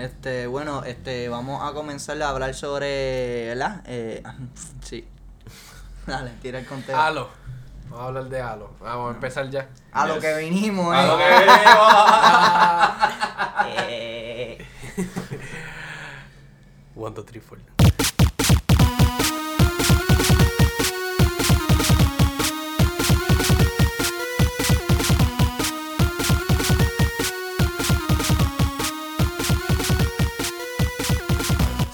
Este, bueno, este, vamos a comenzar a hablar sobre, ¿verdad? Eh, sí. Dale, tira el conteo. Halo. Vamos a hablar de Halo. Vamos a empezar ya. A lo que vinimos, A lo eh. que Eh, One, two, three, four.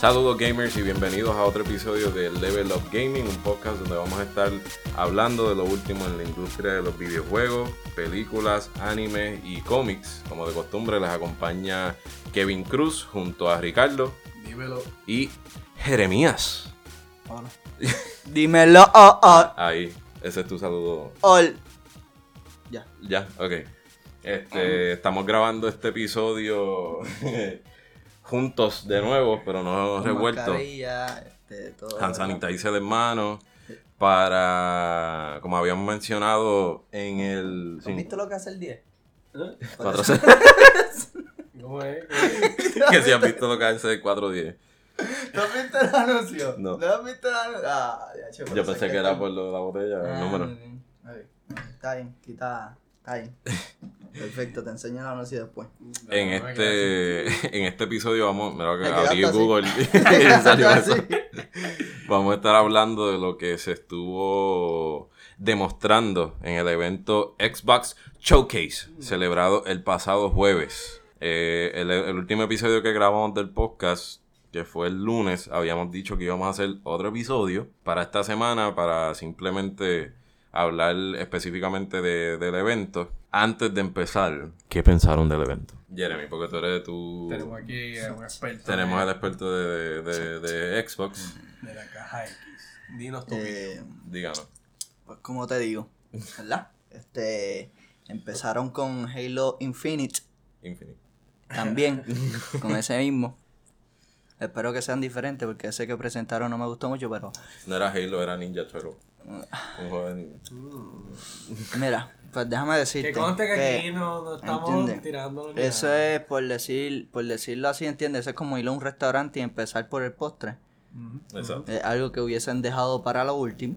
Saludos gamers y bienvenidos a otro episodio de Level Up Gaming, un podcast donde vamos a estar hablando de lo último en la industria de los videojuegos, películas, animes y cómics. Como de costumbre les acompaña Kevin Cruz junto a Ricardo Dímelo. y Jeremías. hola. Dímelo, oh, oh, Ahí, ese es tu saludo. ol. Ya. Ya, ok. Este, estamos grabando este episodio juntos de nuevo, pero no revueltos. este, todo. hand sanitizer en mano para, como habíamos mencionado en el... ¿Has visto lo que hace el 10? Cuatro- ¿Cómo es? que si has visto lo que hace el 410. ¿No has visto el anuncio? No. ¿No has visto el anuncio? Ah, ya, che, Yo pensé es que era por lo de la botella, el Ah, número. Está bien, quita. Está bien. Perfecto, te enseño el anuncio después. En No, este, en este episodio vamos, mira que abrí. Google y salió Así. eso. Vamos a estar hablando de lo que se estuvo demostrando en el evento Xbox Showcase, celebrado el pasado jueves. Eh, el, el último episodio que grabamos del podcast, que fue el lunes, habíamos dicho que íbamos a hacer otro episodio para esta semana, para simplemente hablar específicamente de- del evento. Antes de empezar, ¿qué pensaron del evento? Jeremy, porque tú eres tu... Tenemos aquí a un experto. Tenemos de, al experto de, de- de- de Xbox. de la caja X. Dinos tu Eh, opinión. Díganos. pues como te digo, ¿verdad? Este. Empezaron con Halo Infinite Infinite. también, con ese mismo. Espero que sean diferentes porque ese que presentaron no me gustó mucho, pero No era Halo, era Ninja Turtle. Un joven. mira, pues déjame decirte. Que conste que que aquí no, no estamos tirando. Eso nada. es por decir, por decirlo así, ¿entiendes? Eso es como ir a un restaurante y empezar por el postre. Exacto. Es algo que hubiesen dejado para lo último.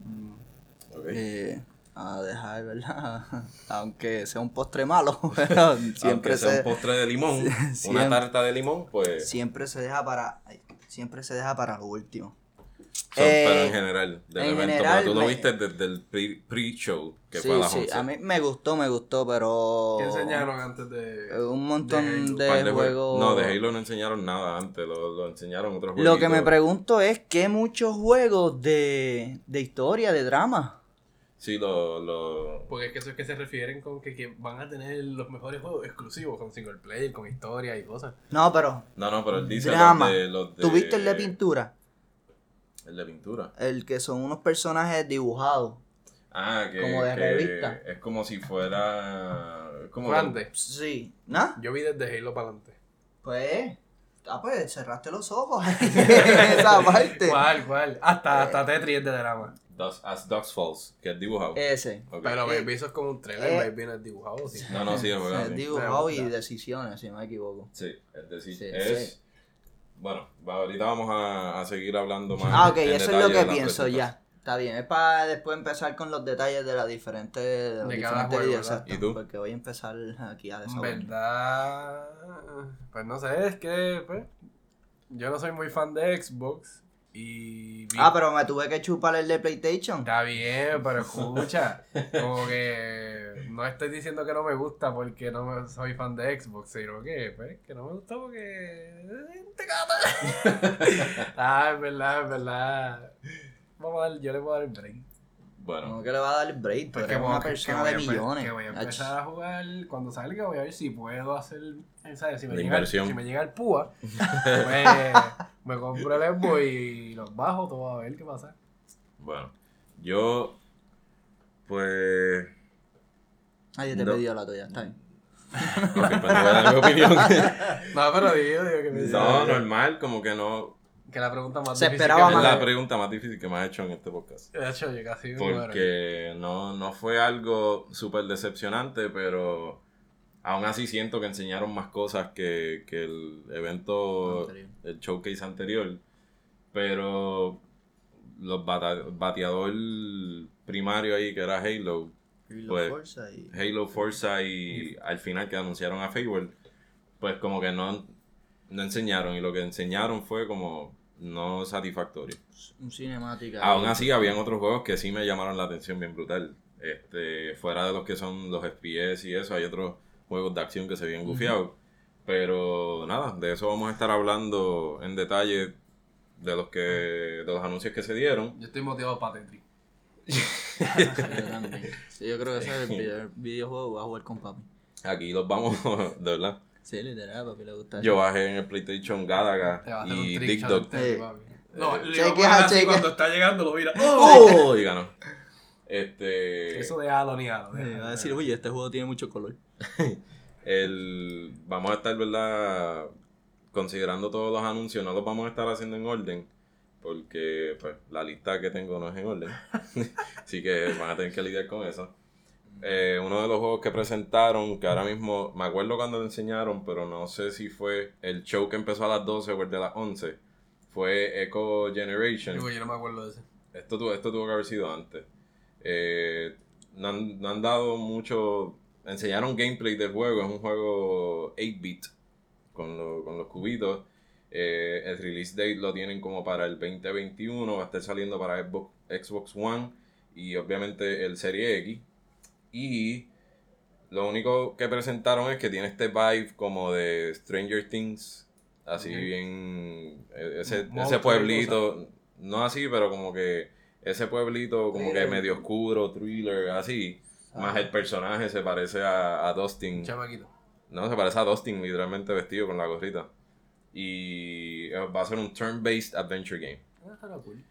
Eh, a dejar, ¿verdad? Aunque sea un postre malo, pero siempre Aunque sea se, un postre de limón, Siempre. una tarta de limón, pues. siempre se deja para siempre se deja para lo último. Eh, pero en general, del en evento. general pero tú lo viste desde el pre- pre-show, que sí, fue a las sí, 11. a mí me gustó, me gustó, pero ¿Qué enseñaron antes de.? eh, un montón de, juegos. No, de Halo no enseñaron nada antes, lo, lo enseñaron otros juegos. Lo que me pregunto es que muchos juegos de, de historia, de drama. Sí, lo. lo... Porque es que eso es que se refieren con que, que van a tener los mejores juegos exclusivos, con single player, con historia y cosas. No, pero No, no, pero él dice drama. los de. Los de... ¿Tuviste el de pintura? El de pintura. El que son unos personajes dibujados. Ah, que. Como de que revista. Es como si fuera. Como Grande. Sí. ¿No? Yo vi desde Halo para adelante. Pues. Ah, pues cerraste los ojos. Esa parte. ¿Cuál, cuál? Hasta, Eh. hasta Tetris es de drama. Dos, as Dogs Falls, que es dibujado. Ese. Pero Eh, Baby eso es como un trailer, eh. Baby no es dibujado. Sí. No, no, sí, es verdad. Es dibujado y decisiones, si no me equivoco. Sí, es decir, Sí, es... sí. Bueno, ahorita vamos a, a seguir hablando más. Ah, ok, en eso es lo de que la pienso ya. Está bien, es para después empezar con los detalles de las diferentes, de los De cada diferentes juego, exacto, ¿Y tú? Porque voy a empezar aquí a En desahogarme. verdad, pues no sé, es que pues, yo no soy muy fan de Xbox y vi- Ah, pero me tuve que chupar el de PlayStation. está bien, pero escucha, como que no estoy diciendo que no me gusta porque no soy fan de Xbox, sino que pues que no me gusta porque ah, es verdad, es verdad. Vamos a dar, yo le puedo dar el break. Bueno, ¿Cómo que le va a dar el break? Pues eres que una que persona de millones. Que voy a Ach. empezar a jugar cuando salga, voy a ver si puedo hacer, ¿sabes? Si me, La llega, inversión. si me llega el púa, pues, me compro el Xbox y los bajo todo a ver qué pasa. bueno. Yo, pues... Ay, yo te No. pedí la tuya, está bien. Ok, pues no voy a dar mi opinión. No, pero digo, digo que me no, normal, como que no... Que la pregunta más Se difícil esperaba que Es me más. la pregunta más difícil que me has hecho en este podcast. De hecho, yo casi. Porque no, no fue algo súper decepcionante, pero Aún así siento que enseñaron más cosas que, que el evento, Anterior. el showcase anterior. Pero los bata- bateador primario ahí, que era Halo, Halo Pues, Forza y... Halo, Forza y al final que anunciaron a Fable, pues como que no, no enseñaron y lo que enseñaron fue como no satisfactorio. Un cinemática. Aún así habían otros juegos que sí me llamaron la atención bien brutal. Este, fuera de los que son los FPS y eso, hay otros juegos de acción que se ven gufiados. Pero nada, de eso vamos a estar hablando en detalle de los que de los anuncios que se dieron. Yo estoy motivado para Tetris. Sí, yo creo que ese es el video- videojuego que voy a jugar con papi. Aquí los vamos, de verdad. Sí, literal, papi le gusta Yo bajé en el PlayStation Galaga Te va a hacer y un Dick trick shot Tetris, Eh. papi. No, Eh, le chequea, así chequea. cuando está llegando lo mira. ¡Oh! Y ganó. Este. Eso de halo ni halo. Va a decir, oye, este juego tiene mucho color. el, vamos a estar, ¿verdad? Considerando todos los anuncios, no los vamos a estar haciendo en orden, porque pues, la lista que tengo no es en orden. Así que van a tener que lidiar con eso. Eh, uno de los juegos que presentaron, que ahora mismo me acuerdo cuando lo enseñaron, pero no sé si fue el show que empezó a las 12 o el de las 11, fue Echo Generation. Digo, yo no me acuerdo de ese. Esto, tuvo- esto tuvo que haber sido antes. Eh, no, han, no han dado mucho. Enseñaron gameplay del juego. Es un juego 8-bit con, lo- con los cubitos. Eh, el release date lo tienen como para el 2021. Va a estar saliendo para Xbox, Xbox One y obviamente el Serie X. Y lo único que presentaron es que tiene este vibe como de Stranger Things. Así bien. eh, Ese, ese pueblito. No así, pero como que ese pueblito como que medio oscuro, thriller, así. Más el personaje se parece a, a Dustin. Chamaquito. No, se parece a Dustin literalmente vestido con la gorrita. Y eh, va a ser un turn-based adventure game. Ah, cool.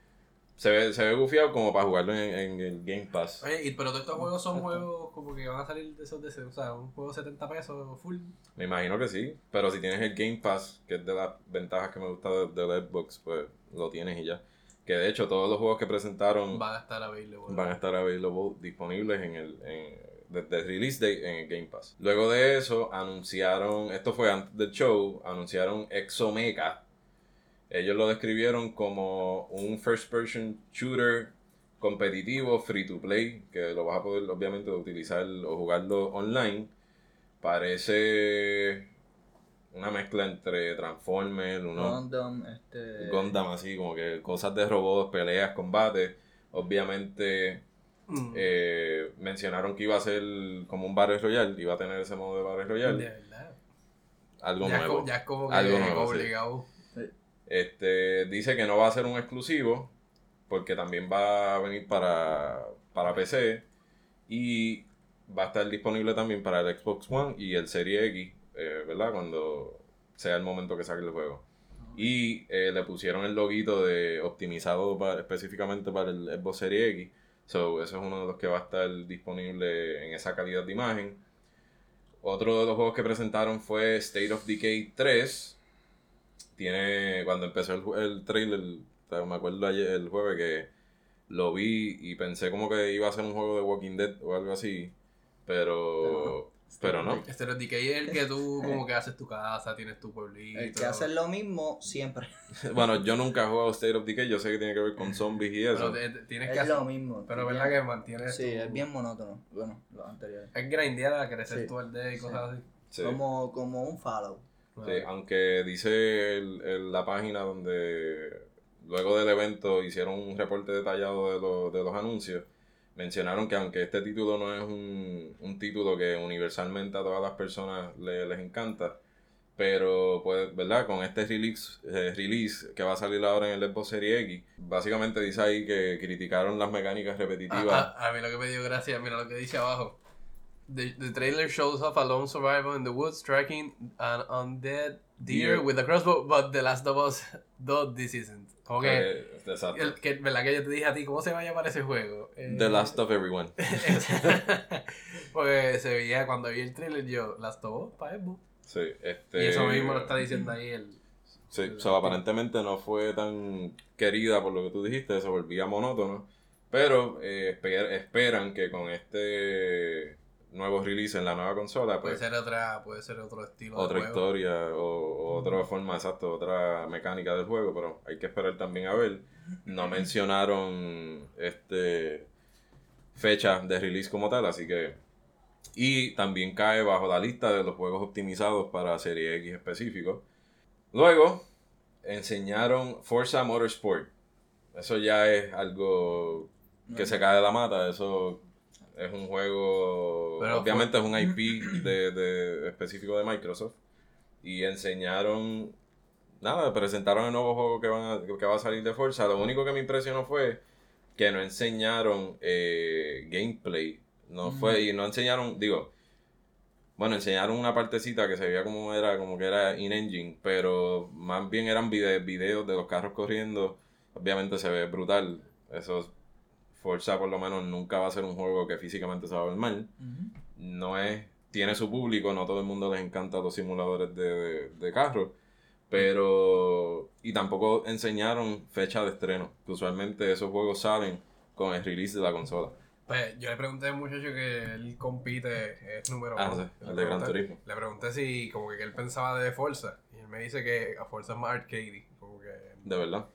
Se ve, se ve gufiado como para jugarlo en, en el Game Pass. Oye, y- pero todos estos juegos son juegos como que van a salir de esos de o sea, un juego 70 pesos full. Me imagino que sí. Pero si tienes el Game Pass, que es de las ventajas que me gusta de, de la Xbox, pues lo tienes y ya. Que de hecho todos los juegos que presentaron Van a estar available. van a estar available, disponibles en el en, desde release date en el Game Pass. Luego de eso anunciaron, esto fue antes del show, anunciaron Exomecha. Ellos lo describieron como un first person shooter competitivo, free to play, que lo vas a poder obviamente utilizar o jugarlo online. Parece una mezcla entre Transformers, uno, Gundam, este... Gundam así, como que cosas de robots, peleas, combates. Obviamente Mm. eh, mencionaron que iba a ser como un Battle Royale, iba a tener ese modo de Battle de Royale. verdad. Algo ya, es nuevo. como, ya es como que Algo nuevo, sí. Este, dice que no va a ser un exclusivo, porque también va a venir para, para PC y va a estar disponible también para el Xbox One y el Serie X, eh, ¿verdad? Cuando sea el momento que saque el juego. Y eh, le pusieron el loguito de optimizado para- específicamente para el Xbox Series X. So, eso es uno de los que va a estar disponible en esa calidad de imagen. Otro de los juegos que presentaron fue State of Decay 3. Tiene, cuando empezó el, el trailer, me acuerdo ayer, el jueves que lo vi y pensé como que iba a ser un juego de Walking Dead o algo así. Pero, pero no. Este es Decay es el que tú como que haces tu casa, tienes tu pueblito. El que hace lo mismo siempre. Bueno, yo nunca he jugado State of Decay, yo sé que tiene que ver con zombies y eso. Pero que Es hacer. lo mismo. Pero Bien- verdad que mantiene Sí, tu- es bien monótono. Bueno, los anteriores. Es grindear a crecer Sí. tu aldea y cosas así. Sí. Como, como un Sí, aunque dice el- el- la página donde luego del evento hicieron un reporte detallado de, lo- de los anuncios, mencionaron que aunque este título no es un, un título que universalmente a todas las personas le- les encanta, pero pues, ¿verdad? Con este release, eh, release que va a salir ahora en el Xbox Series X, básicamente dice ahí que criticaron las mecánicas repetitivas. Ah, ah, a mí lo que me dio gracia, mira lo que dice abajo. The, the trailer shows off a lone survivor in the woods tracking an undead deer, Deer. with a crossbow, but The Last of Us 2 this isn't. Como que, exacto. el, que, ¿verdad que yo te dije a ti cómo se va a llamar ese juego? Eh, The Last of Everyone. Porque se veía cuando vi el trailer yo, Last of Us para Xbox. Sí, este... Y eso mismo lo está diciendo ahí el... Sí, so, aparentemente no fue tan querida por lo que tú dijiste, se volvía monótono. Pero eh, esper- esperan que con este nuevos releases en la nueva consola, Puede pues ser otra, puede ser otro estilo de otra juego. historia o, o otra forma, exacto, otra mecánica del juego, pero hay que esperar también a ver. No mencionaron este fecha de release como tal, así que y también cae bajo la lista de los juegos optimizados para Serie X específico. Luego enseñaron Forza Motorsport. Eso ya es algo que se cae de la mata, eso es un juego, Pero obviamente es un IP de, de- específico de Microsoft y enseñaron nada, presentaron el nuevo juego que, van a- que va a salir de Forza. Lo único que me impresionó fue que no enseñaron eh, gameplay, no fue y no enseñaron, digo, bueno, enseñaron una partecita que se veía como era, como que era in-engine, pero más bien eran vide- videos de los carros corriendo. Obviamente se ve brutal. Eso, Forza por lo menos nunca va a ser un juego que físicamente se va a ver mal. No es, tiene su público, no todo el mundo les encanta los simuladores de, de, de carros. Pero, y tampoco enseñaron fecha de estreno. que usualmente esos juegos salen con el release de la consola. Pues yo le pregunté al muchacho que él compite, es número Ah, uno. sí, el de Gran Turismo. Le pregunté si como que él pensaba de Forza. Y él me dice que a Forza es más arcade. Como que, De verdad.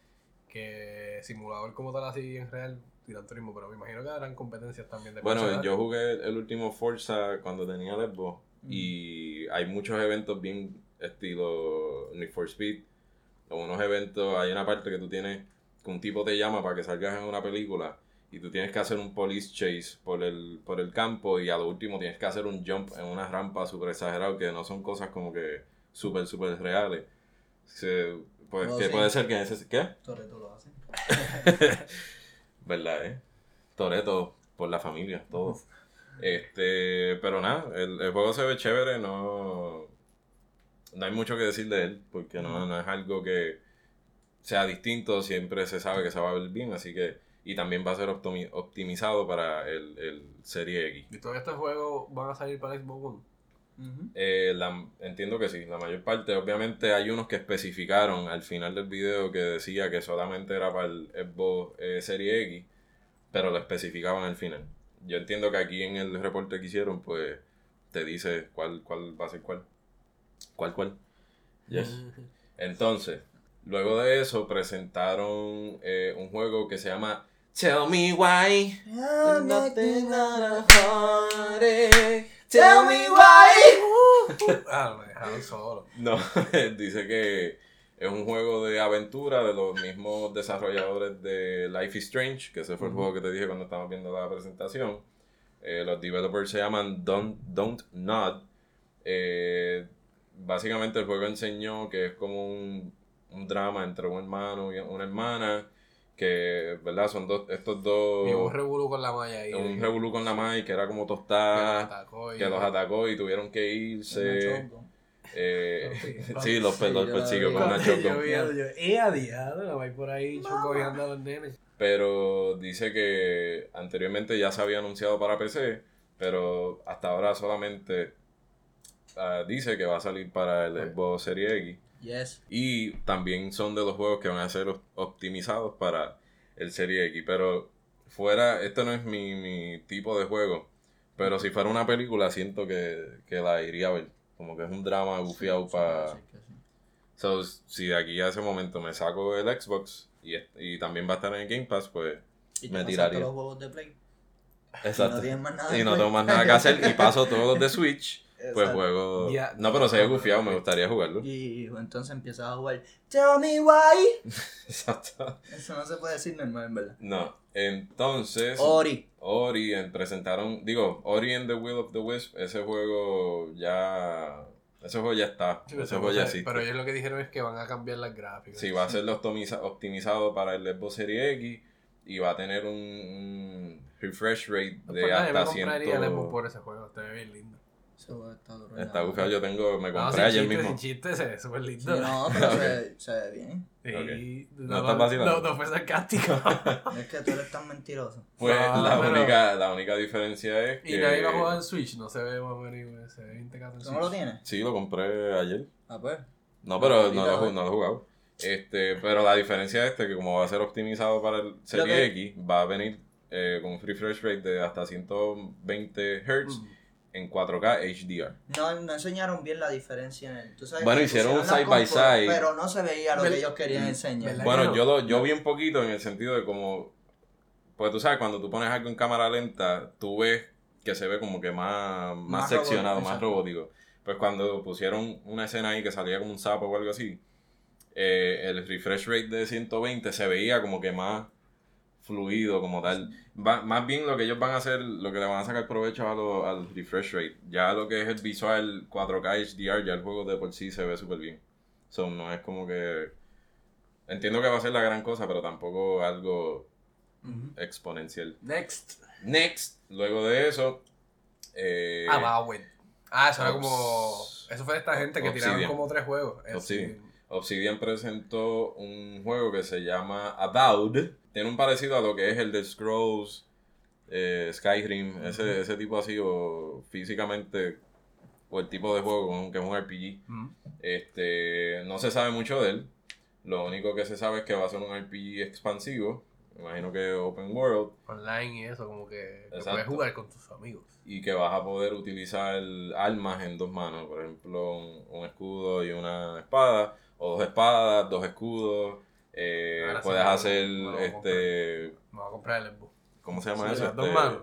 que simulador como tal así en real, Gran Turismo. Pero me imagino que habrán competencias también de Bueno, yo jugué el último Forza cuando tenía el Xbox y hay muchos eventos bien estilo Need for Speed. O unos eventos, hay una parte que tú tienes, que un tipo te llama para que salgas en una película y tú tienes que hacer un police chase por el, por el campo y a lo último tienes que hacer un jump en una rampa súper exagerado que no son cosas como que súper, súper reales. Se- pues que sí. puede ser que ese... ¿Qué? Toretto lo hace. ¿Verdad, eh? Toreto por la familia, todo. Este, pero nada, el, el juego se ve chévere, no, no hay mucho que decir de él, porque no, no es algo que sea distinto, siempre se sabe que se va a ver bien, así que, y también va a ser optimi- optimizado para el, el Serie X. ¿Y todos estos juegos van a salir para Xbox One? Eh, la- entiendo que sí, la mayor parte, obviamente hay unos que especificaron al final del video que decía que solamente era para el Xbox eh, Serie X, pero lo especificaban al final. Yo entiendo que aquí en el reporte que hicieron, pues te dice cuál, cuál va a ser cuál. ¿Cuál, cuál? Yes. Entonces, luego de eso presentaron eh, un juego que se llama Tell Me Why. Nothing but a heartache. Tell me why. ah, me dejaron solo. No, dice que es un juego de aventura de los mismos desarrolladores de Life is Strange, que ese fue el juego que te dije cuando estábamos viendo la presentación. Eh, los developers se llaman Don't, Don't Nod. Eh, básicamente el juego enseñó que es como un, un drama entre un hermano y una hermana, que, ¿verdad? Son dos, estos dos... Y un revolú con la malla ahí. un de- revolú con la Mai, que era como que los tostada, atacó y- que los atacó y tuvieron que irse. Eh, Sí. los, Sí, los persiguió con una choco. vi, yo, eh, a diablo, la por ahí chocobeando a los nenes. Pero dice que anteriormente ya se había anunciado para PC, pero hasta ahora solamente ah, dice que va a salir para el Xbox Series X. Yes. Y también son de los juegos que van a ser op- optimizados para el Serie X. Pero fuera, esto no es mi, mi tipo de juego. Pero si fuera una película, siento que, que la iría a ver. Como que es un drama bufiado Sí, para... sí, sí. So, si de aquí a ese momento me saco el Xbox y, y también va a estar en el Game Pass, pues Y me tiraría. los juegos de Play. Exacto. No tienes más nada. Y no tengo más nada que hacer y paso todos los de Switch, pues Exacto. juego... No, pero se ve gufiado, me gustaría jugarlo. Y entonces empiezas a jugar. Tell me why. Exacto. Eso no se puede decir normal, en verdad. No, entonces... Ori. Ori en- presentaron, digo, Ori and the Will of the Wisp, ese juego ya... Ese juego ya está, Sí, ese juego ya existe. Pero ellos lo que dijeron es que van a cambiar las gráficas. Sí, va a ser optimiza- optimizado para el Xbox Series X y va a tener un, un refresh rate No, de pues yo me hasta 100. compraría el Xbox por ese juego, está bien lindo. Está duro. Está bufiado, yo tengo, me No, compré ayer chiste, mismo. chiste, se ve súper Sí, lindo. no, pero Ok. se, se ve bien. Sí, Ok. no, No estás vacilando. no, no fue sarcástico. Es que tú eres tan mentiroso. Pues No, la, pero- única, la única diferencia es que... y nadie va a jugar en Switch, no se ve menos, se ve integrado en ¿Tú Switch. no lo tienes? Sí, lo compré ayer. Ah, pues. No, pero no lo, no lo he jugado. Este, pero la diferencia es este, que como va a ser optimizado para el Serie que- X, va a venir eh, con un refresh rate de hasta 120 Hz Mm. En 4K HDR. No, no enseñaron bien la diferencia en el. ¿tú sabes Bueno, hicieron un side by side. Pero no se veía lo que ellos querían enseñar. ¿verdad? Bueno, no. yo lo yo vi un poquito en el sentido de como pues tú sabes cuando tú pones algo en cámara lenta, tú ves que se ve como que más más, Más seccionado, robótico, más robótico. Pues cuando pusieron una escena ahí que salía como un sapo o algo así, eh, el refresh rate de 120 se veía como que más fluido como tal. Va- más bien lo que ellos van a hacer, lo que le van a sacar provecho a lo- al refresh rate. Ya lo que es el visual 4K HDR, ya el juego de por sí se ve súper bien. So, no es como que... Entiendo que va a ser la gran cosa, pero tampoco algo exponencial. Next. Next, luego de eso... eh, Ah, Bowen. Ah, eso era como. Eso fue de esta gente que tiraron Obsidian. como tres juegos. Es- Obsidian. Obsidian presentó un juego que se llama Avowed. Tiene un parecido a lo que es el de Scrolls, eh, Skyrim, ese, ese tipo así, o físicamente, o el tipo de juego que es un RPG. Este, no se sabe mucho de él. Lo único que se sabe es que va a ser un RPG expansivo. Me imagino que Open World. Online y eso, como que, que puedes jugar con tus amigos. y que vas a poder utilizar armas en dos manos, por ejemplo, un, un escudo y una espada, o dos espadas, dos escudos. eh, sí puedes hacer, este, Me voy a comprar el Xbox. ¿cómo se llama Sí, eso? las dos Este, manos.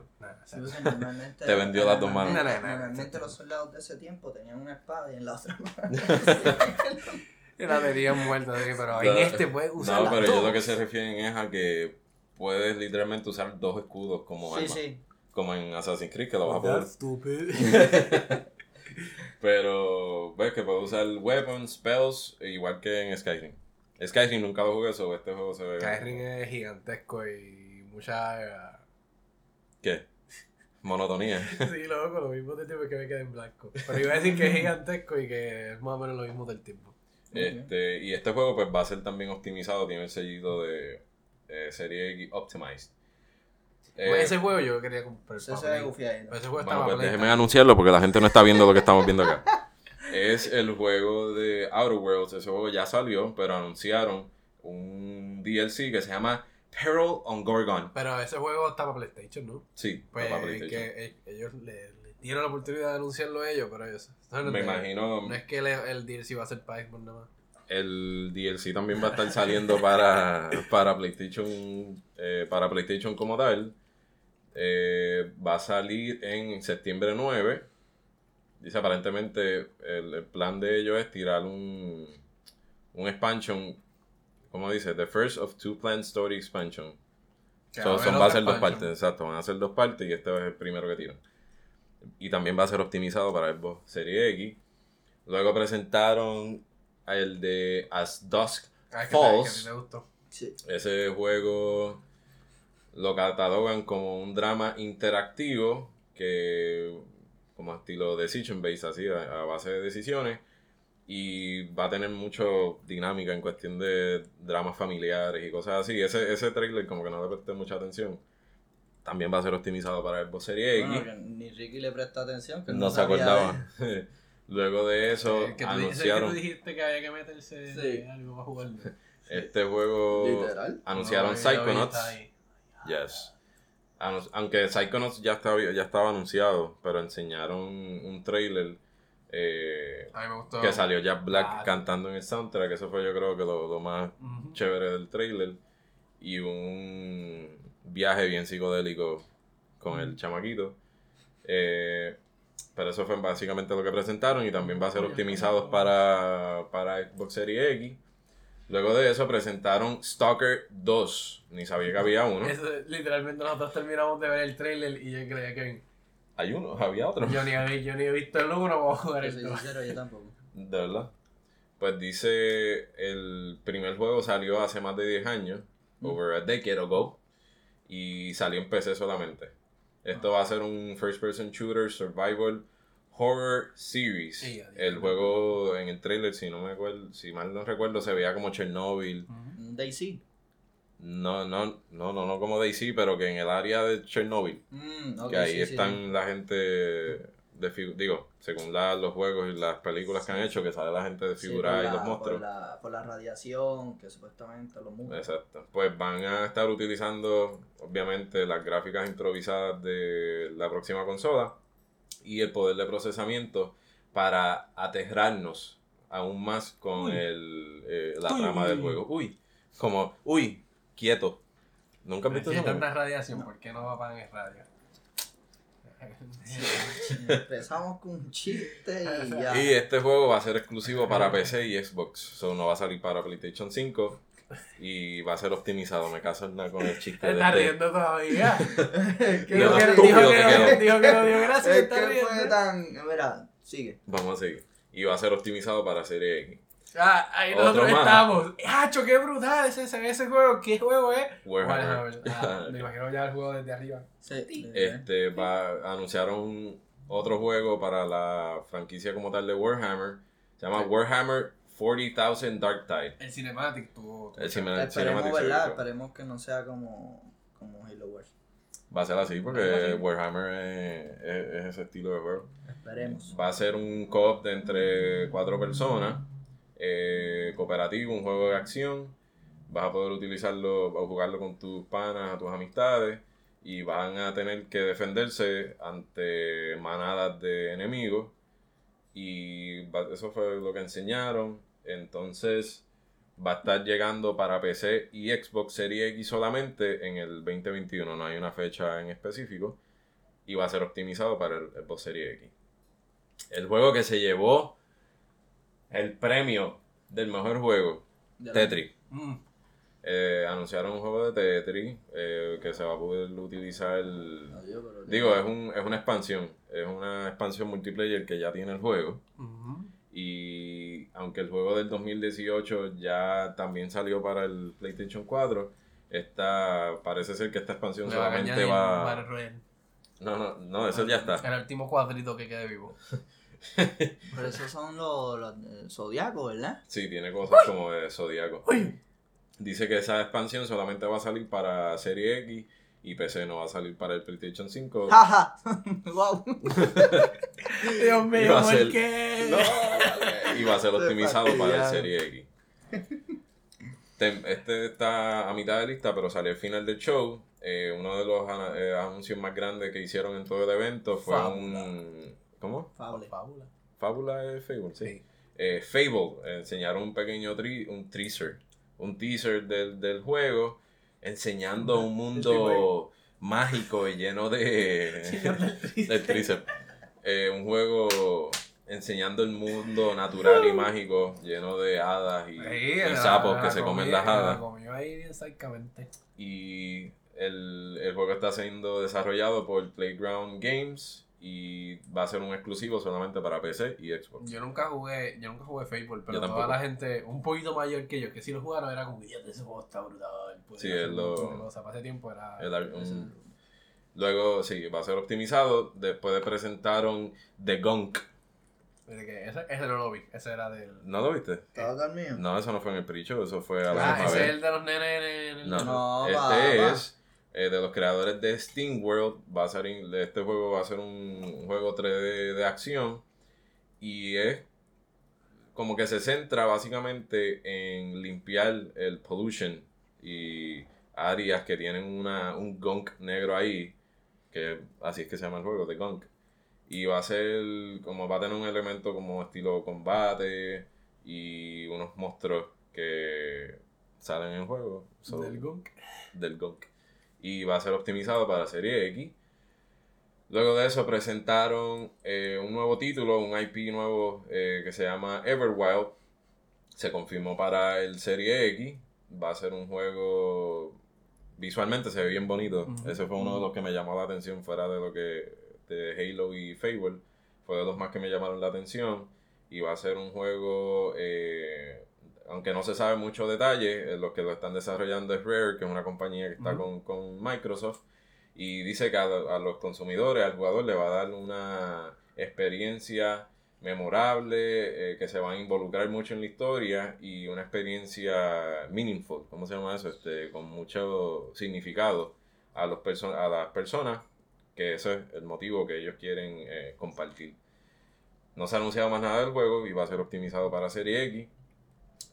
Normalmente- Te vendió las dos manos. Normalmente, No, no, no, no. normalmente los soldados de ese tiempo tenían una espada y en la otra mano. y la tenían muerta, pero en No, este puedes usar No, pero dos. ellos lo que se refieren es a que puedes literalmente usar dos escudos como sí, arma, sí. como en Assassin's Creed, que lo vas a poder. Pero ves que puedes usar weapons, spells, igual que en Skyrim. Skyrim nunca lo jugué, so este juego se ve... Skyrim es gigantesco y mucha... ¿Qué? Monotonía. Sí, loco, lo mismo del tiempo que me quedé en blanco. Pero iba a decir que es gigantesco y que es más o menos lo mismo del tiempo. Este, y este juego pues va a ser también optimizado, tiene el sellito de eh, serie Optimized. Eh, Pues ese juego yo quería comprar. Ese se. Pero ese juego bueno, estaba pues déjenme anunciarlo porque la gente no está viendo lo que estamos viendo acá. Es el juego de Outer Worlds, ese juego ya salió, pero anunciaron un DLC que se llama Peril on Gorgon. Pero ese juego está para PlayStation, ¿no? Sí, Pues para PlayStation. que eh, ellos le, le dieron la oportunidad de anunciarlo ellos, pero ellos. no Me es- imagino No es que el DLC va a ser para Xbox nada más. el DLC también va a estar saliendo para, para PlayStation eh, para PlayStation como tal. Eh, va a salir en septiembre 9. Dice aparentemente el, el plan de ellos es tirar un, un expansion, como dice, the first of two planned story expansion. Que So, va a son, va a ser dos partes, exacto, van a ser dos partes y este es el primero que tiran. Y también va a ser optimizado para Xbox Serie X. Luego presentaron el de As Dusk Ah, es que te- que Falls. te gustó. Sí. Ese juego lo catalogan como un drama interactivo que como estilo decision based así a, a base de decisiones y va a tener mucho dinámica en cuestión de dramas familiares y cosas así. Ese, ese trailer como que no le presté mucha atención. También va a ser optimizado para Xbox Series X. Bueno, ni Ricky le presta atención. Que no se acordaba. Luego de eso El que tú, ese que anunciaron tú dijiste que había que meterse Sí. algo para jugarlo. este juego Literal. anunciaron No, Psychonauts. Yes. Aunque Psychonauts ya estaba, ya estaba anunciado, pero enseñaron un trailer eh, A mí me gustó. que salió Jack Black Ah, cantando en el soundtrack. Eso fue yo creo que lo, lo más chévere del trailer. Y un viaje bien psicodélico con el chamaquito. Eh, pero eso fue básicamente lo que presentaron y también va a ser optimizado para, para Xbox Series X. Luego de eso presentaron Stalker 2. Ni sabía que había uno. Eso, literalmente nosotros terminamos de ver el trailer y yo creía que Hay uno, había otro. yo ni, he, yo ni he visto el uno, vamos a jugar el dos. sincero, yo tampoco. De verdad. Pues dice, el primer juego salió hace más de 10 años, over a decade ago, y salió en PC solamente. Esto va a ser un first person shooter survival horror series. El juego en el trailer, si no me acuerdo, si mal no recuerdo, se veía como Chernobyl. Daisy. No, no, no, no, no como DC, pero que en el área de Chernobyl. Mm, que ahí sí, están sí. la gente de digo, según la- los juegos y las películas que han hecho, que sale la gente de figurar y la- los monstruos. Por la, por la radiación, que supuestamente los monstruos. Exacto. Pues van a estar utilizando, obviamente, las gráficas improvisadas de la próxima consola. Y el poder de procesamiento para aterrarnos aún más con Uy. el, eh, la Uy, trama uy, del juego. Uy, como, uy, quieto. ¿Nunca has visto Si hay tanta radiación, ¿por qué no apagan el radio? Empezamos con un chiste y ya. Y este juego va a ser exclusivo para PC y Xbox. So, no va a salir para PlayStation 5 y va a ser optimizado. Me caso en con el chiste de Está este. riendo todavía. Dijo que, dijo que que no, quedó. dijo que no dio gracias. Es está que fue riendo. tan. Mira, sigue. Vamos a seguir. Y va a ser optimizado para Serie X. Ah, ahí Otro nosotros más. estamos. ¡Hacho, qué brutal ese, ese, ese juego! ¿Qué juego es? Warhammer. Warhammer. Ah, me imagino ya el juego desde arriba. Sí. Este va anunciaron otro juego para la franquicia como tal de Warhammer. Se llama Warhammer 40,000 Dark Tide. El Cinematic tuvo. El cine- Esperemos, Cinematic ¿verdad? Esperemos que no sea como, como Halo Wars. Va a ser así porque. Warhammer es, es- es ese estilo de juego. Esperemos. Va a ser un co-op de entre cuatro personas, eh, cooperativo, un juego de acción. Vas a poder utilizarlo o jugarlo con tus panas, tus amistades. Y van a tener que defenderse ante manadas de enemigos. Y eso fue lo que enseñaron. Entonces va a estar llegando para PC y Xbox Series X solamente en el 2021. No hay una fecha en específico. Y va a ser optimizado para el Xbox Series X. El juego que se llevó el premio del mejor juego, Ya Tetris. Mm. Eh, anunciaron un juego de Tetris eh, que se va a poder utilizar. pero- Digo, es, un, es una expansión. Es una expansión multiplayer que ya tiene el juego. Y aunque el juego del 2018 ya también salió para el PlayStation 4, esta, parece ser que esta expansión Le solamente va. Royale. No, no, no, eso ya está. El último cuadrito que quede vivo. Pero esos son los, los eh, zodiacos, ¿verdad? Sí, tiene cosas como de Zodíaco. Uy. Dice que esa expansión solamente va a salir para Serie X y PC no va a salir para el PlayStation 5. ¡Jaja! ¡Wow! Dios Iba mío, a ser- ¿por qué? No, y va a ser optimizado para el. Serie X. Este está a mitad de lista, pero salió al final del show. Eh, uno de los eh, anuncios más grandes que hicieron en todo el evento fue Fábula. un... ¿Cómo? Fable. Fábula. Fábula es Fable, sí. Sí. eh, Fable, enseñaron un pequeño tri- un teaser, un teaser del, del juego, enseñando un mundo mágico y lleno de... del teaser. Eh, un juego enseñando el mundo natural y mágico, lleno de hadas y, Sí, y la- sapos la que se comen las la hadas. ahí. Y el, el juego está siendo desarrollado por Playground Games y va a ser un exclusivo solamente para PC y Xbox. Yo nunca jugué, yo nunca jugué Fable, pero toda la gente un poquito mayor que yo, que si lo jugaron era como, "Dios, ese juego está brutal. Sí, es lo- montón de cosas". Para ese tiempo era... El ar- un- luego, sí, va a ser optimizado. Después presentaron The Gunk. Que ese, ese no lo vi, ese era del... ¿No lo viste? ¿Estaba dormido? No, eso no fue en el pre-show, eso fue a la Ah, ese es el de los nenes en el... No, No, este va, va. es eh, de los creadores de Steam World. Va a ser in- este juego va a ser un juego 3D de acción y es como que se centra básicamente en limpiar el pollution y áreas que tienen una, un gunk negro ahí, que así es que se llama el juego, de gunk. Y va a ser como va a tener un elemento como estilo combate y unos monstruos que salen en juego. So, Del Gunk. del Gunk. Y va a ser optimizado para Serie X. Luego de eso presentaron eh, un nuevo título, un IP nuevo eh, que se llama Everwild. Se confirmó para el Serie X. Va a ser un juego... Visualmente se ve bien bonito. Ese fue uno de los que me llamó la atención fuera de lo que... de Halo y Fable. Fue de los más que me llamaron la atención. Y va a ser un juego... eh, aunque no se sabe mucho detalle, eh, los que lo están desarrollando es Rare, que es una compañía que está con, con Microsoft, y dice que a, a los consumidores, al jugador, le va a dar una experiencia memorable, eh, que se van a involucrar mucho en la historia y una experiencia meaningful, ¿cómo se llama eso? Este, con mucho significado a, los perso- a las personas, que ese es el motivo que ellos quieren eh, compartir. No se ha anunciado más nada del juego y va a ser optimizado para Serie X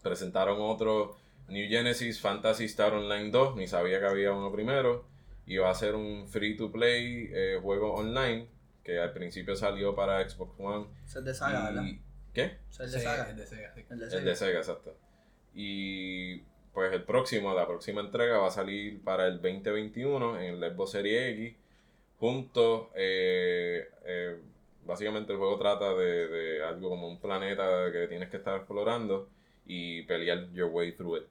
presentaron otro New Genesis Fantasy Star Online 2, ni sabía que había uno primero. Y va a ser un free to play eh, juego online que al principio salió para Xbox One. Es de saga, ¿verdad? ¿Qué? Es de saga. el de Sega, sí. El de El Sega. de Sega, exacto. Y pues el próximo, la próxima entrega va a salir para el 2021 en el Xbox Series X. Junto, eh, eh, básicamente el juego trata de, de algo como un planeta que tienes que estar explorando y pelear your way through it.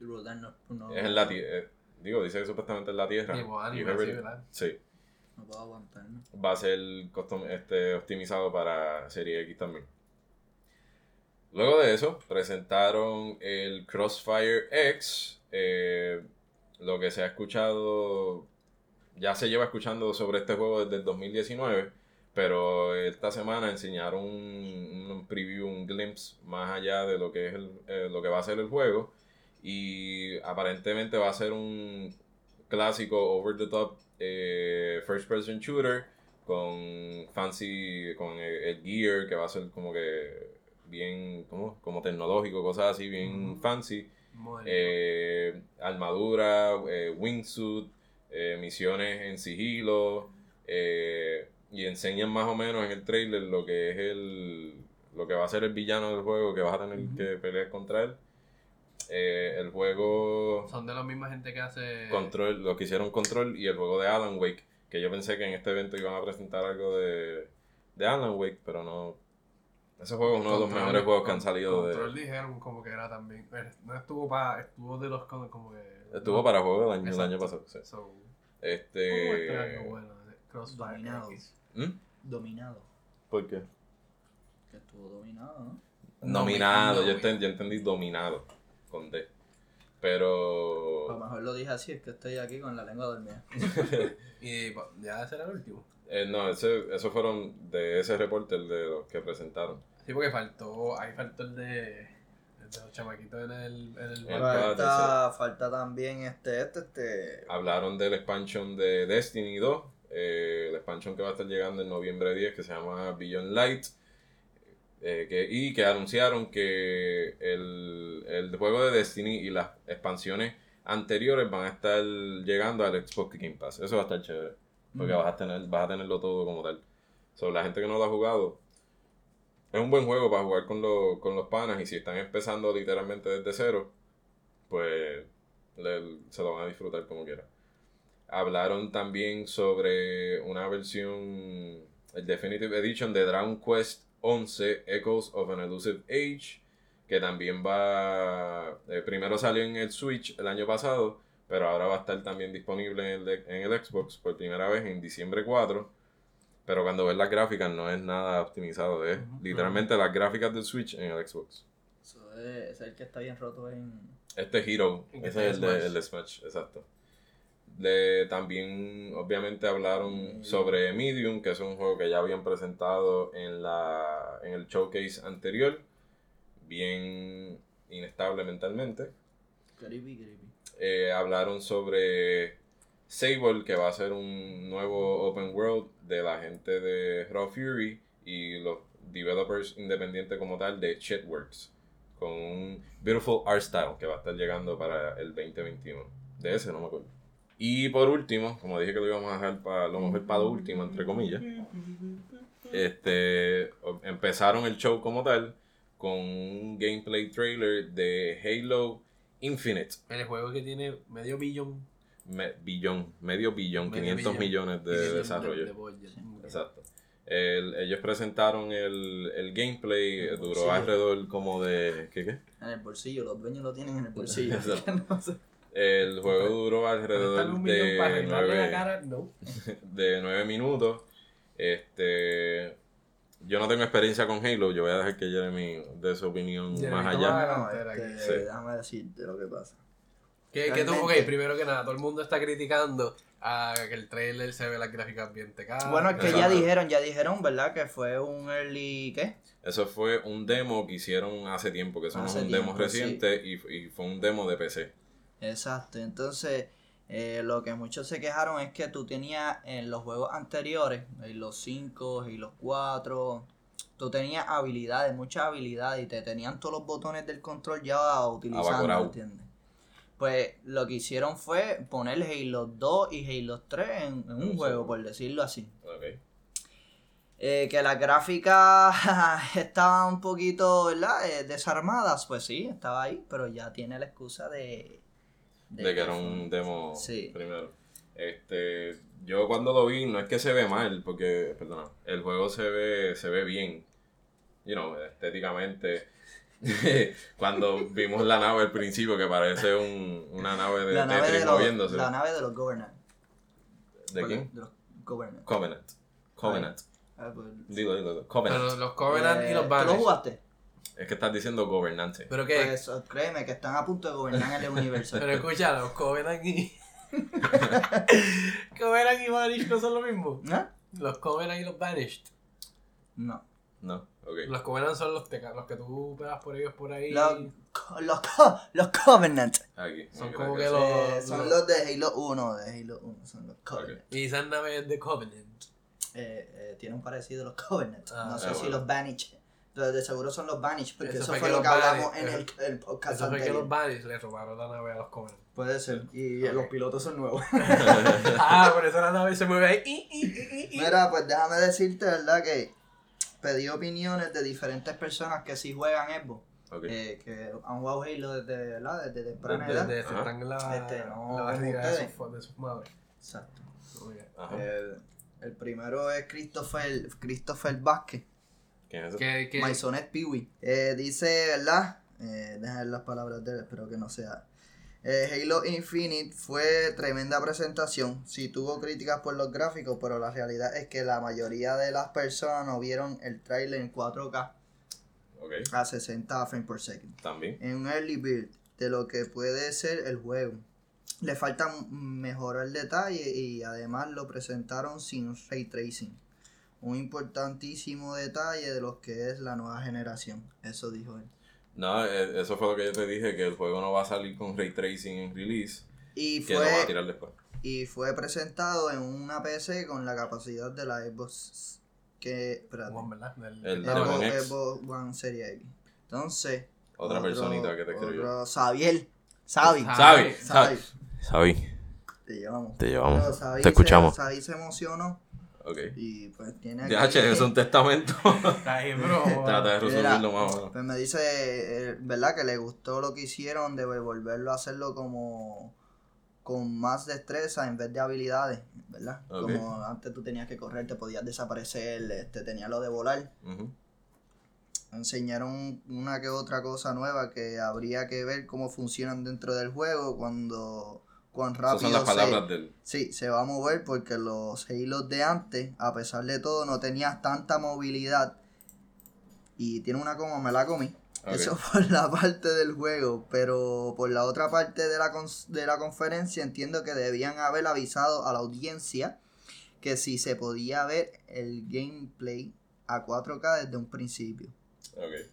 No, no, Es en la Tierra. digo, dice que supuestamente en la Tierra. Y Herbert- sí, ¿verdad? sí. no puedo aguantar, ¿no? va a ser custom- este, optimizado para Serie X también. Luego de eso, presentaron el Crossfire X. eh, lo que se ha escuchado, ya se lleva escuchando sobre este juego desde el 2019, pero esta semana enseñaron un, un preview, un glimpse más allá de lo que, es el- eh, lo que va a ser el juego. Y aparentemente va a ser un clásico over the top eh, first person shooter con fancy con el, el gear que va a ser como que bien como, como tecnológico cosas así bien fancy. Eh, armadura eh, wingsuit eh, misiones en sigilo eh, y enseñan más o menos en el trailer lo que es el lo que va a ser el villano del juego que vas a tener que pelear contra él Eh, el juego Son de la misma gente que hace. Control, lo que hicieron Control y el juego de Alan Wake, que yo pensé que en este evento iban a presentar algo de, de Alan Wake, pero no. Ese juego es uno de los Control- mejores juegos que han salido Control de. dijeron como que era también. eh, No estuvo para. Estuvo de los. Como que. Estuvo para juego del año, el año pasado. sí. So, ¿cómo Este. muestra ¿Mm? Dominado. ¿Por qué? Que estuvo dominado, ¿no? Nominado, yo, entendí dominado con D. A lo Pero. mejor lo dije así, es que estoy aquí con la lengua dormida. Y ya ese era el último. eh, no, ese, esos fueron de ese reporte de los que presentaron. Sí, porque faltó. Ahí faltó el de. El de los chamaquitos en el. En el El Falta, falta también este, este, este. Hablaron del expansion de Destiny 2, eh, el expansion que va a estar llegando en noviembre 10, que se llama Beyond Light. eh, que, y que anunciaron que el, el juego de Destiny y las expansiones anteriores van a estar llegando al Xbox Game Pass. Eso va a estar chévere. Porque Mm. vas, a tener, vas a tenerlo todo como tal. Sobre la gente que no lo ha jugado, es un buen juego para jugar con, los- con los panas. Y si están empezando literalmente desde cero, pues le- se lo van a disfrutar como quieran. Hablaron también sobre una versión, el Definitive Edition de Dragon Quest 11 Echoes of an Elusive Age, que también va, eh, primero salió en el Switch el año pasado, pero ahora va a estar también disponible en el, en el Xbox por primera vez en diciembre 4. Pero cuando ves las gráficas no es nada optimizado, es literalmente las gráficas del Switch en el Xbox. Eso es, es el que está bien roto en. Este Hero, ¿En qué ese es el de, el de Smash, exacto. De, también, obviamente, hablaron Mm. sobre Medium, que es un juego que ya habían presentado en, la, en el showcase anterior, bien inestable mentalmente. Creepy, creepy. Eh, hablaron sobre Sable, que va a ser un nuevo open world de la gente de Raw Fury y los developers independientes como tal de Shitworks, con un beautiful art style que va a estar llegando para el 2021. De ese no me acuerdo. Y por último, como dije que lo íbamos a dejar para lo vamos a dejar para lo último, entre comillas, este, empezaron el show como tal con un gameplay trailer de Halo Infinite. El juego que tiene medio billón. Me- billón, medio billón, Medio 500 billón. millones de de- desarrollo. de budget. Exacto. El- ellos presentaron el, el gameplay, El duró alrededor como de... ¿Qué qué? En el bolsillo, los dueños lo tienen en el bolsillo. Exacto. No sé. El juego duró alrededor un millón para de nueve, cara, no. de nueve minutos. Este, yo no tengo experiencia con Halo, yo voy a dejar que Jeremy dé su opinión Jeremy, más allá. No, este. Sí. Déjame decirte lo que pasa. Que, que tú, ok, primero que nada, todo el mundo está criticando a que el trailer se ve las gráficas bien tecadas. bueno, es que exacto. ya dijeron, ya dijeron, ¿verdad? Que fue un early, ¿qué? Eso fue un demo que hicieron hace tiempo, que eso no es un demo tiempo, reciente y, y fue un demo de PC. Exacto, entonces eh, lo que muchos se quejaron es que tú tenías en los juegos anteriores, en los 5 y los 4, tú tenías habilidades, muchas habilidades y te tenían todos los botones del control ya utilizando. ¿entiendes? Pues lo que hicieron fue poner Halo 2 y Halo 3 en, en un juego, por decirlo así. Ok. Eh, que las gráficas estaban un poquito, ¿verdad? Eh, desarmadas, pues sí, estaba ahí, pero ya tiene la excusa de... De que era un demo Sí. primero. Este, yo cuando lo vi, no es que se ve mal, porque, perdona, el juego se ve, se ve bien. You know, estéticamente. cuando vimos la nave al principio, que parece un, una nave de La nave Tetris de, los, moviéndose. la nave de los Governant. ¿De quién? De los Governant. Covenant. Covenant. Ah, pues, Dilo, dilo, dilo. Covenant. Pero los Covenant y eh, los ¿Tú lo Banished. jugaste? Es que estás diciendo gobernante. Pero que, Pues créeme que están a punto de gobernar el universo. pero escucha, los Covenant y. Covenant y Banished no son lo mismo. ¿No? Los Covenant y los Banished. No. No, ok. Los Covenant son los, teca- los que tú pegas por ellos por ahí. Los, co- los, co- los Covenant. Aquí. Son como que los- Eh, son los de Halo 1, de Halo 1, son los Covenant. Y esas naves de Covenant. Eh, eh, tiene un parecido a los Covenant. Ah, no sé ah, si bueno. los Banished. Entonces, de seguro son los Banished, porque Eso eso, fue que lo que hablamos en el, el podcast Eso fue que los Banished le robaron la nave a los Covenant. Puede ser. Y los pilotos son nuevos. ah, por eso la nave se mueve ahí. I, i, i, i. Mira, pues déjame decirte, ¿verdad? Que pedí opiniones de diferentes personas que sí juegan Xbox. Ok. eh, que han jugado Halo desde, ¿verdad? desde temprana Desde- edad. desde Ajá. están en la, Este, no, la barriga de sus, de sus madres. Exacto. El, el primero es Christopher, Christopher Vázquez. ¿Quién es que, Maisonet Peewee. Eh, dice, ¿verdad? Eh, deja ver las palabras de él, espero que no sea. Eh, Halo Infinite fue tremenda presentación. Sí tuvo críticas por los gráficos, pero la realidad es que la mayoría de las personas no vieron el trailer en 4K Ok, a 60 frames por second. también. En un early build de lo que puede ser el juego. Le falta mejorar detalle y además lo presentaron sin ray tracing. Un importantísimo detalle de lo que es la nueva generación. Eso dijo él. No, eh, eso fue lo que yo te dije, que el juego no va a salir con ray tracing en release, Y que lo van a fue, tirar después. y fue presentado en una PC con la capacidad de la Xbox que espérate, Juan, ¿verdad? Del- El del- Xbox One Series X. Entonces, Otra otro- personita que te escribió. Xavier. Xavi. Sabi, Xavi. Sabi. Sabi, Te llevamos. te llevamos. Xavi Te escuchamos. Se, Xavi se emocionó Ok. y pues tiene aquí- DH, es un testamento. Ay, bro. Trata de resolverlo Mira, más o menos. Pues me dice, eh, ¿verdad? Que le gustó lo que hicieron de volverlo a hacerlo como con más destreza en vez de habilidades, ¿verdad? Como antes tú tenías que correr, te podías desaparecer, este, tenía lo de volar. Ujú. Enseñaron una que otra cosa nueva que habría que ver cómo funcionan dentro del juego cuando cuán rápido son las se- palabras del. Sí, se va a mover porque los Halo de antes, a pesar de todo, no tenías tanta movilidad. Y tiene una coma, me la comí. Eso por la parte del juego, pero por la otra parte de la, de la conferencia entiendo que debían haber avisado a la audiencia que si se podía ver el gameplay a 4K desde un principio. Ok.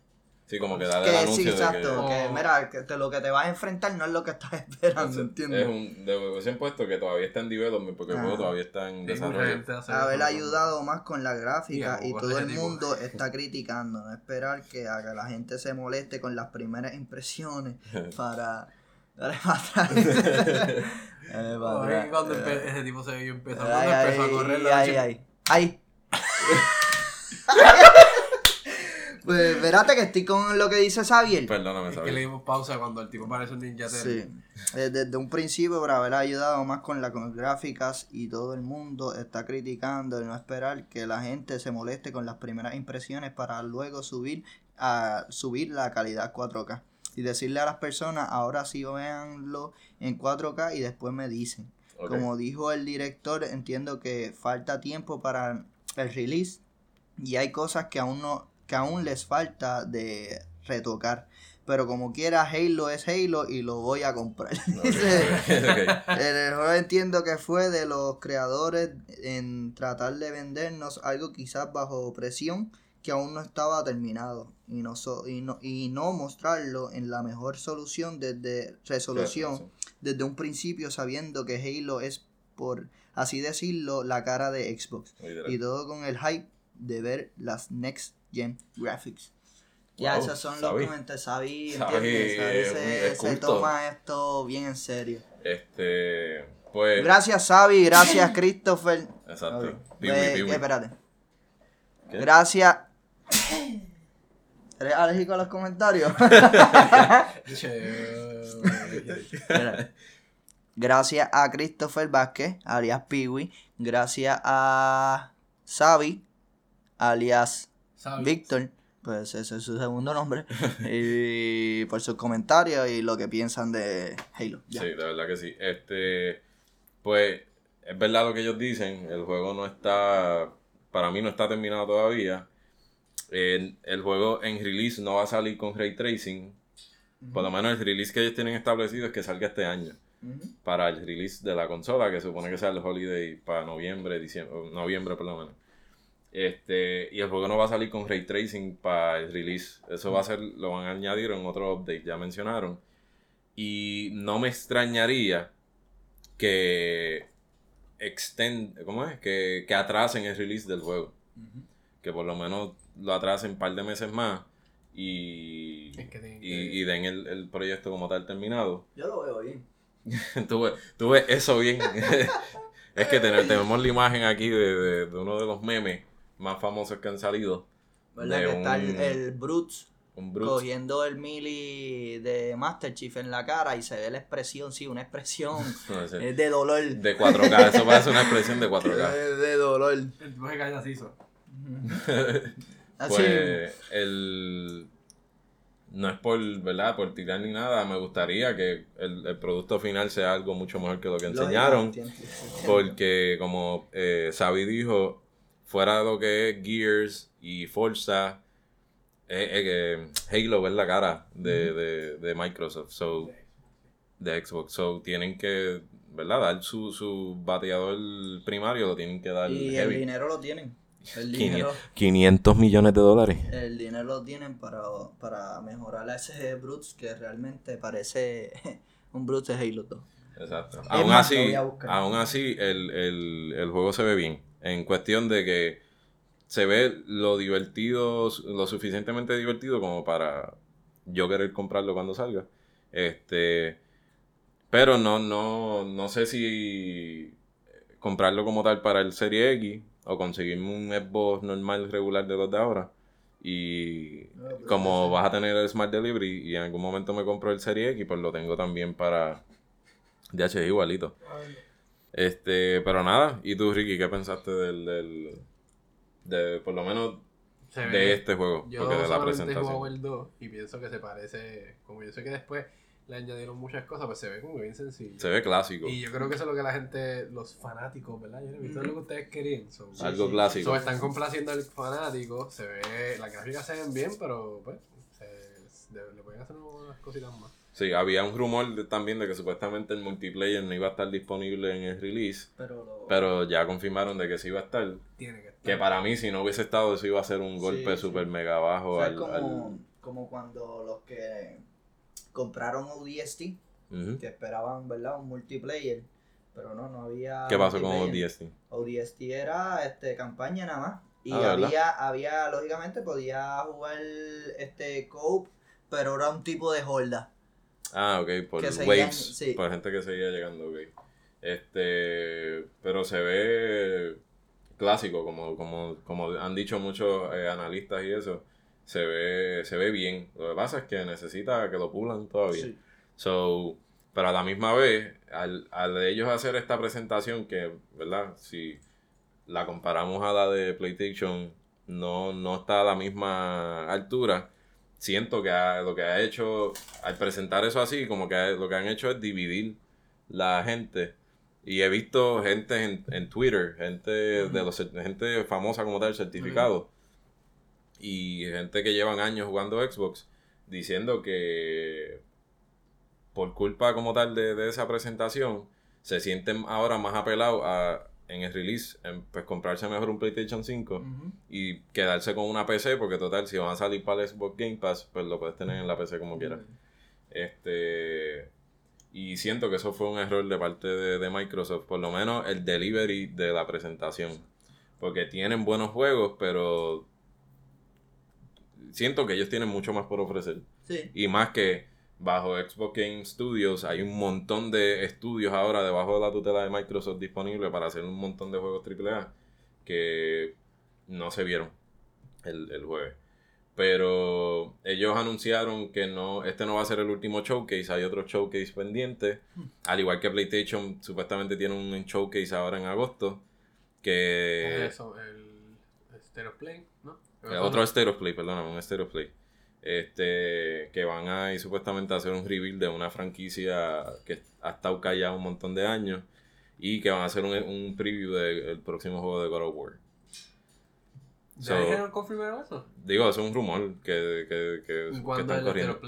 Sí, como que darle Que el sí, anuncio exacto, de que. que mira, que te- lo que te vas a enfrentar no es lo que estás esperando, ¿entiendes? Es un. De hubiesen puesto que todavía está en development porque el Ajá. juego todavía está en Sí, desarrollo. haber ayudado más con la gráfica Sí, y todo el mundo está criticando, no esperar que a que la gente se moleste con las primeras impresiones para darle para atrás. Dale para Ay, atrás. cuando empe- ese tipo se vio empezando, Ay, cuando empezó a correr la ay, noche- ay, ay. Pues espérate que estoy con lo que dice Xavier. Perdóname, Es que le dimos pausa cuando el tipo parece un ninja Sí, eh, desde un principio por haber ayudado más con las gráficas y todo el mundo está criticando y no esperar que la gente se moleste con las primeras impresiones para luego subir a subir la calidad 4K y decirle a las personas ahora sí véanlo en 4K y después me dicen. Como dijo el director, entiendo que falta tiempo para el release y hay cosas que aún no que aún les falta de retocar. Pero como quiera, Halo es Halo y lo voy a comprar. Dice, Ok. el error entiendo que fue de los creadores en tratar de vendernos algo quizás bajo presión que aún no estaba terminado y no, so- y no, y no mostrarlo en la mejor solución desde resolución desde un principio sabiendo que Halo es por así decirlo la cara de Xbox y todo con el hype de ver las next gen graphics. Ya, Wow, esos son Sabi. los comentarios. Sabi, Sabi ¿entiendes? Sabi se, es se toma esto bien en serio. Este. Pues. Gracias, Sabi. Gracias, Christopher. Exacto. Ok. Piwi, Eh, piwi. espérate. ¿Qué? Gracias. ¿Eres alérgico a los comentarios? Gracias a Christopher Vázquez, alias Piwi. Gracias a Xavi, alias ¿Sabes? Víctor. Pues ese es su segundo nombre. y por sus comentarios y lo que piensan de Halo. Ya. Sí, de verdad que sí. Este, pues, es verdad lo que ellos dicen. El juego no está, para mí no está terminado todavía. El, el juego en release no va a salir con ray tracing. Por lo menos el release que ellos tienen establecido es que salga este año. Para el release de la consola, que supone que sea el holiday para noviembre, diciembre, noviembre por lo menos. Este, y el juego no va a salir con ray tracing para el release. Eso va a ser, lo van a añadir en otro update, ya mencionaron. Y no me extrañaría que extend, ¿cómo es? Que, que atrasen el release del juego. Ujú. Que por lo menos lo atrasen un par de meses más y, Es que y, que- y den el, el proyecto como tal terminado. Yo lo veo bien. tú, ves, tú ves eso bien. es que ten- tenemos la imagen aquí de, de- de uno de los memes más famosos que han salido. ¿Verdad? De que está el, el Brutes Un Brute. cogiendo el mili de Master Chief en la cara y se ve la expresión, sí, una expresión No, eh, de dolor. de 4K. Eso parece una expresión de 4K. De, de dolor. El tipo se cae así, hizo. Así. Pues el no es por, ¿verdad? Por tirar ni nada, me gustaría que el, el producto final sea algo mucho mejor que lo que enseñaron, Lógico, entiendo, entiendo. porque como eh, Xavi dijo, fuera de lo que es Gears y Forza, eh, eh, Halo es la cara de, de, de Microsoft, so, de Xbox, so tienen que, ¿verdad? Dar su, su bateador primario, lo tienen que dar Y el dinero lo tienen. El 500, dinero, 500 millones de dólares. el dinero lo tienen para, para mejorar a ese Brutes que realmente parece un Brutes de Halo 2. Exacto. Aún así, aún así el, el, el juego se ve bien. En cuestión de que se ve lo divertido, lo suficientemente divertido como para yo querer comprarlo cuando salga. Este, pero no, no, no sé si comprarlo como tal para el Serie X o conseguirme un Xbox normal regular de los de ahora. Y como vas a tener el Smart Delivery y en algún momento me compro el Serie X, pues lo tengo también para DH igualito. Este, pero nada, ¿y tú Ricky qué pensaste del, del de por lo menos Se de ve- este juego? Yo porque de la presentación. el 2 y pienso que se parece, como yo sé que después le añadieron muchas cosas, pues se ve como bien sencillo. Se ve clásico, Y yo creo que eso es lo que la gente, los fanáticos, ¿verdad? Yo no he visto lo que ustedes querían. So, algo sí. clásico. so, están complaciendo al fanático, se ve, las gráficas se ven bien, pero pues se- le pueden hacer unas cositas más. Sí, había un rumor de- también de que supuestamente el multiplayer no iba a estar disponible en el release, Pero, lo- pero ya confirmaron de que sí iba a estar. Tiene que estar. Que para mí, si no hubiese estado, eso iba a ser un golpe sí. super mega bajo fue al, como, al- como cuando los que compraron ODST, Ujú. que esperaban, ¿verdad? Un multiplayer, pero no, no había. ¿Qué pasó con. ODST? ODST era este, campaña nada más. Y Ah, ¿verdad? había, había, lógicamente, podía jugar este Cope, pero era un tipo de holda. Ah, ok, por seguían- waves, sí. por gente que seguía llegando, ok. Este, pero se ve clásico, como, como, como han dicho muchos eh, analistas y eso, se ve, se ve bien. Lo que pasa es que necesita que lo pulan todavía. Sí. So, pero a la misma vez, al, al ellos hacer esta presentación, que, ¿verdad? Si la comparamos a la de PlayStation, no, no está a la misma altura. Siento que ha- lo que ha hecho, al presentar eso así, como que ha- lo que han hecho es dividir la gente. Y he visto gente en, en Twitter, gente de los gente famosa como tal, certificado, y gente que llevan años jugando Xbox, diciendo que por culpa como tal de, de esa presentación, se sienten ahora más apelados a en el release, en, pues comprarse mejor un PlayStation 5 Ujú. y quedarse con una PC, porque total, si van a salir para el Xbox Game Pass, pues lo puedes tener en la PC como quieras. Este. Y siento que eso fue un error de parte de, de Microsoft, por lo menos el delivery de la presentación. Porque tienen buenos juegos, pero siento que ellos tienen mucho más por ofrecer. Sí. Y más que bajo Xbox Game Studios hay un montón de estudios ahora debajo de la tutela de Microsoft disponible para hacer un montón de juegos AAA que no se vieron. el, el jueves. Pero ellos anunciaron que no, este no va a ser el último showcase, hay otro showcase pendiente. Al igual que PlayStation supuestamente tiene un showcase ahora en agosto. Que Eso, el Stereo Play, ¿no? eh, otro Stereo Play, perdón, un Stereo Play. Este, que van a ir supuestamente a hacer un reveal de una franquicia que ha estado callada un montón de años. Y que van a hacer un, un preview del próximo juego de God of War. ¿Ya So- dijeron confirmaron eso? Digo, eso es un rumor que, que, que, ¿Y que cuándo están el corriendo. Stereo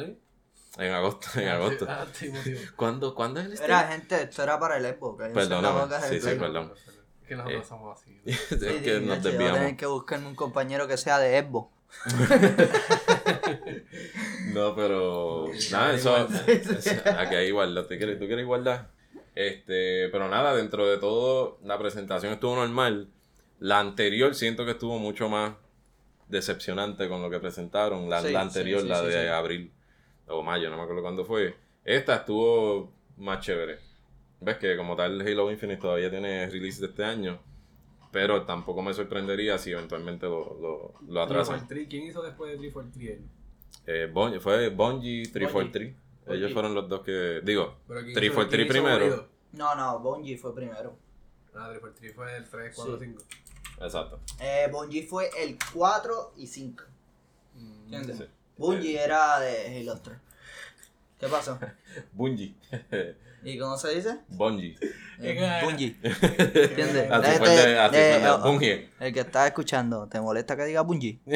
Play? En agosto, en agosto. Ah, sí. ¿Cuándo, ¿Cuándo es el Era, gente, esto era para el Xbox. Perdóname, sí, gente. sí, perdón. Es que nosotros Eh. somos así. es Sí, que sí, nos desviamos. tener que buscarme un compañero que sea de Xbox. No, pero nada, eso, aquí hay igualdad. ¿Tú quieres, ¿Tú quieres igualdad? Este, pero nada, dentro de todo, la presentación estuvo normal. La anterior siento que estuvo mucho más decepcionante con lo que presentaron. La, Sí, la sí, anterior, sí, la de abril o mayo, no me acuerdo cuándo fue. Esta estuvo más chévere. Ves que como tal Halo Infinite todavía tiene release de este año. Pero tampoco me sorprendería si eventualmente lo, lo, lo atrasan. 343, ¿Quién hizo después de 343? Eh, Bun- fue Bungie 343. Ellos Bungie. fueron los dos que. Digo, Pero ¿quién 343 hizo- quién hizo primero. No, no, Bungie fue primero. Ah, 343 fue el 3, 4, 5. exacto. Eh, Bungie fue el 4 y 5. Mm, ¿Entiendes? Sí. Bungie era de Halo 3. ¿Qué pasó? Bungie. ¿Y cómo se dice? Bungie. Eh, Bungie. ¿Entiendes? Así fue el de- así fue el de Bungie. el que está escuchando, ¿te molesta que diga Bungie?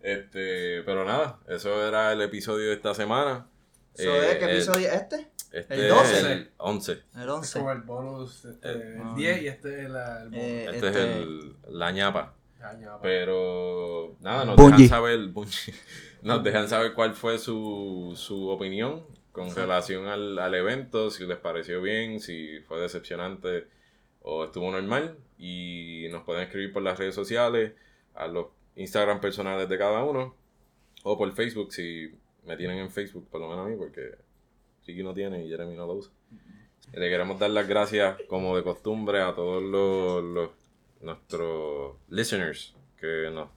Este, pero nada, eso era el episodio de esta semana. ¿So Eh, es ¿Qué el- episodio es este? Este el es 12? el 11. El Es 11. como el bonus, este, Eh, el 10 y este es la- el bonus. Eh, Este, es Este- el, la ñapa. Pero nada, nos Bungie. dejan saber, Bungie. nos dejan saber cuál fue su, su opinión con relación al, al evento, si les pareció bien, si fue decepcionante o estuvo normal. Y nos pueden escribir por las redes sociales, a los Instagram personales de cada uno, o por Facebook, si me tienen en Facebook, por lo menos a mí, porque Ricky no tiene y Jeremy no lo usa. Le queremos dar las gracias, como de costumbre, a todos los, los- nuestros listeners que nos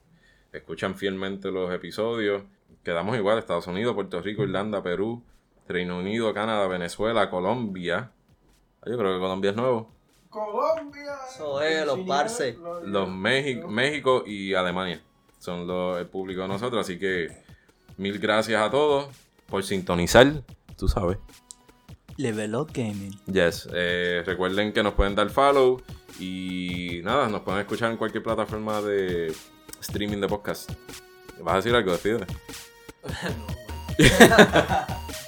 escuchan fielmente los episodios. Quedamos igual, Estados Unidos, Puerto Rico, Irlanda, Perú, Reino Unido, Canadá, Venezuela, Colombia. Ah, Yo creo que Colombia es nuevo. Colombia. Eso es, los parce. Los México, México y Alemania son los, el público de nosotros. Así que mil gracias a todos por sintonizar. Tú sabes. Level Up Gaming. Yes, eh, recuerden que nos pueden dar follow y nada, nos pueden escuchar en cualquier plataforma de streaming de podcast. ¿Vas a decir algo? Despídete.